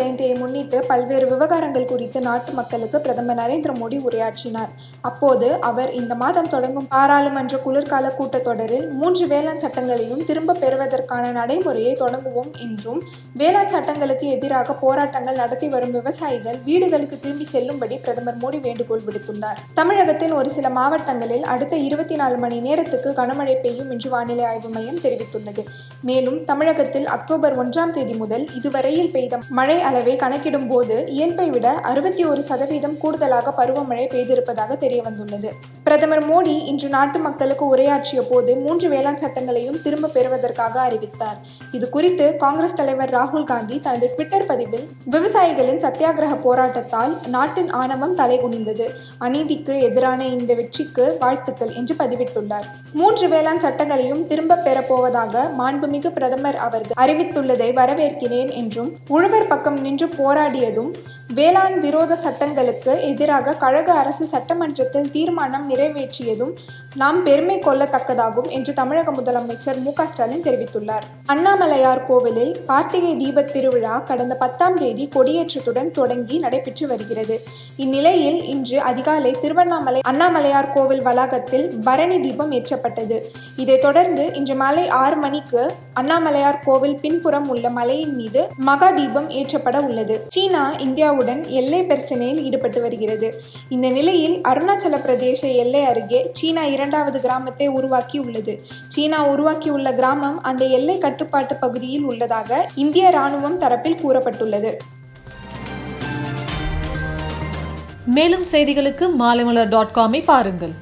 ஜெயந்தியை முன்னிட்டு பல்வேறு விவகாரங்கள் குறித்து நாட்டு மக்களுக்கு பிரதமர் நரேந்திர மோடி உரையாற்றினார். அப்போது அவர் இந்த மாதம் தொடங்கும் பாராளுமன்ற குளிர்கால கூட்டத்தொடரில் மூன்று வேளாண் சட்டங்களையும் திரும்ப பெறுவதற்கான நடைமுறையை தொடங்குவோம் என்றும் வேளாண் சட்டங்களுக்கு எதிராக போராட்டங்கள் நடத்தி வரும் விவசாயிகள் வீடுகளுக்கு திரும்பி செல்லும்படி பிரதமர் மோடி வேண்டுகோள் விடுத்துள்ளார். தமிழகத்தின் ஒரு சில மாவட்டங்களில் அடுத்த இருபத்தி நாலு மணி நேரத்துக்கு கனமழை பெய்யும் என்று வானிலை ஆய்வு மையம் தெரிவித்துள்ளது. மேலும் தமிழகத்தில் அக்டோபர் ஒன்றாம் தேதி முதல் இதுவரையில் பெய்த மழை அளவை கணக்கிடும் போது இயல்பை விட அறுபத்தி ஒரு சதவீதம் கூடுதலாக பருவமழை பெய்திருப்பதாக தெரிய வந்துள்ளது பிரதமர் மோடி இன்று நாட்டு மக்களுக்கு உரையாற்றிய போது மூன்று வேளாண் சட்டங்களையும் திரும்ப பெறுவதற்காக அறிவித்தார். இது குறித்து காங்கிரஸ் தலைவர் ராகுல் காந்தி தனது ட்விட்டர் பதிவில் விவசாயிகளின் சத்தியாகிரக போராட்டத்தால் நாட்டின் ஆணவம் தலைகுனிந்தது. அநீதிக்கு எதிரான இந்த வெற்றிக்கு வாழ்த்துக்கள் என்று பதிவிட்டுள்ளார். மூன்று வேளாண் சட்டங்களையும் திரும்ப பெறப்போவதாக மாண்புமிகு பிரதமர் அவர்கள் அறிவித்துள்ளதை வரவேற்கிறேன் என்றும் உழவர் பக்கம் நின்று போராடியதும் வேளாண் விரோத சட்டங்களுக்கு எதிராக கழக அரசு சட்டமன்றத்தில் தீர்மானம் நிறைவேற்றியதும் நாம் பெருமை கொள்ளத்தக்கதாகும் என்று தமிழக முதலமைச்சர் மு ஸ்டாலின் தெரிவித்துள்ளார். அண்ணாமலையார் கோவிலில் கார்த்திகை தீபத் திருவிழா கடந்த பத்தாம் தேதி கொடியேற்றத்துடன் தொடங்கி நடைபெற்று வருகிறது. இந்நிலையில் இன்று அதிகாலை திருவண்ணாமலை அண்ணாமலையார் கோவில் வளாகத்தில் பரணி தீபம் ஏற்றப்பட்டது. இதைத் தொடர்ந்து இன்று மாலை ஆறு மணிக்கு அண்ணாமலையார் கோவில் பின்புறம் உள்ள மலையின் மீது மகா தீபம் ஏற்ற ஏற்றப்பட உள்ளது. சீனா இந்தியாவுடன் எல்லை பிரச்சனையில் ஈடுபட்டு வருகிறது. இந்த நிலையில் அருணாச்சல பிரதேச எல்லை அருகே சீனா இரண்டாவது கிராமத்தை உருவாக்கி உள்ளது. சீனா உருவாக்கியுள்ள கிராமம் அந்த எல்லை கட்டுப்பாட்டு பகுதியில் உள்ளதாக இந்திய ராணுவம் தரப்பில் கூறப்பட்டுள்ளது. மேலும் செய்திகளுக்கு மாலைமலர் டாட் காமை பாருங்கள்.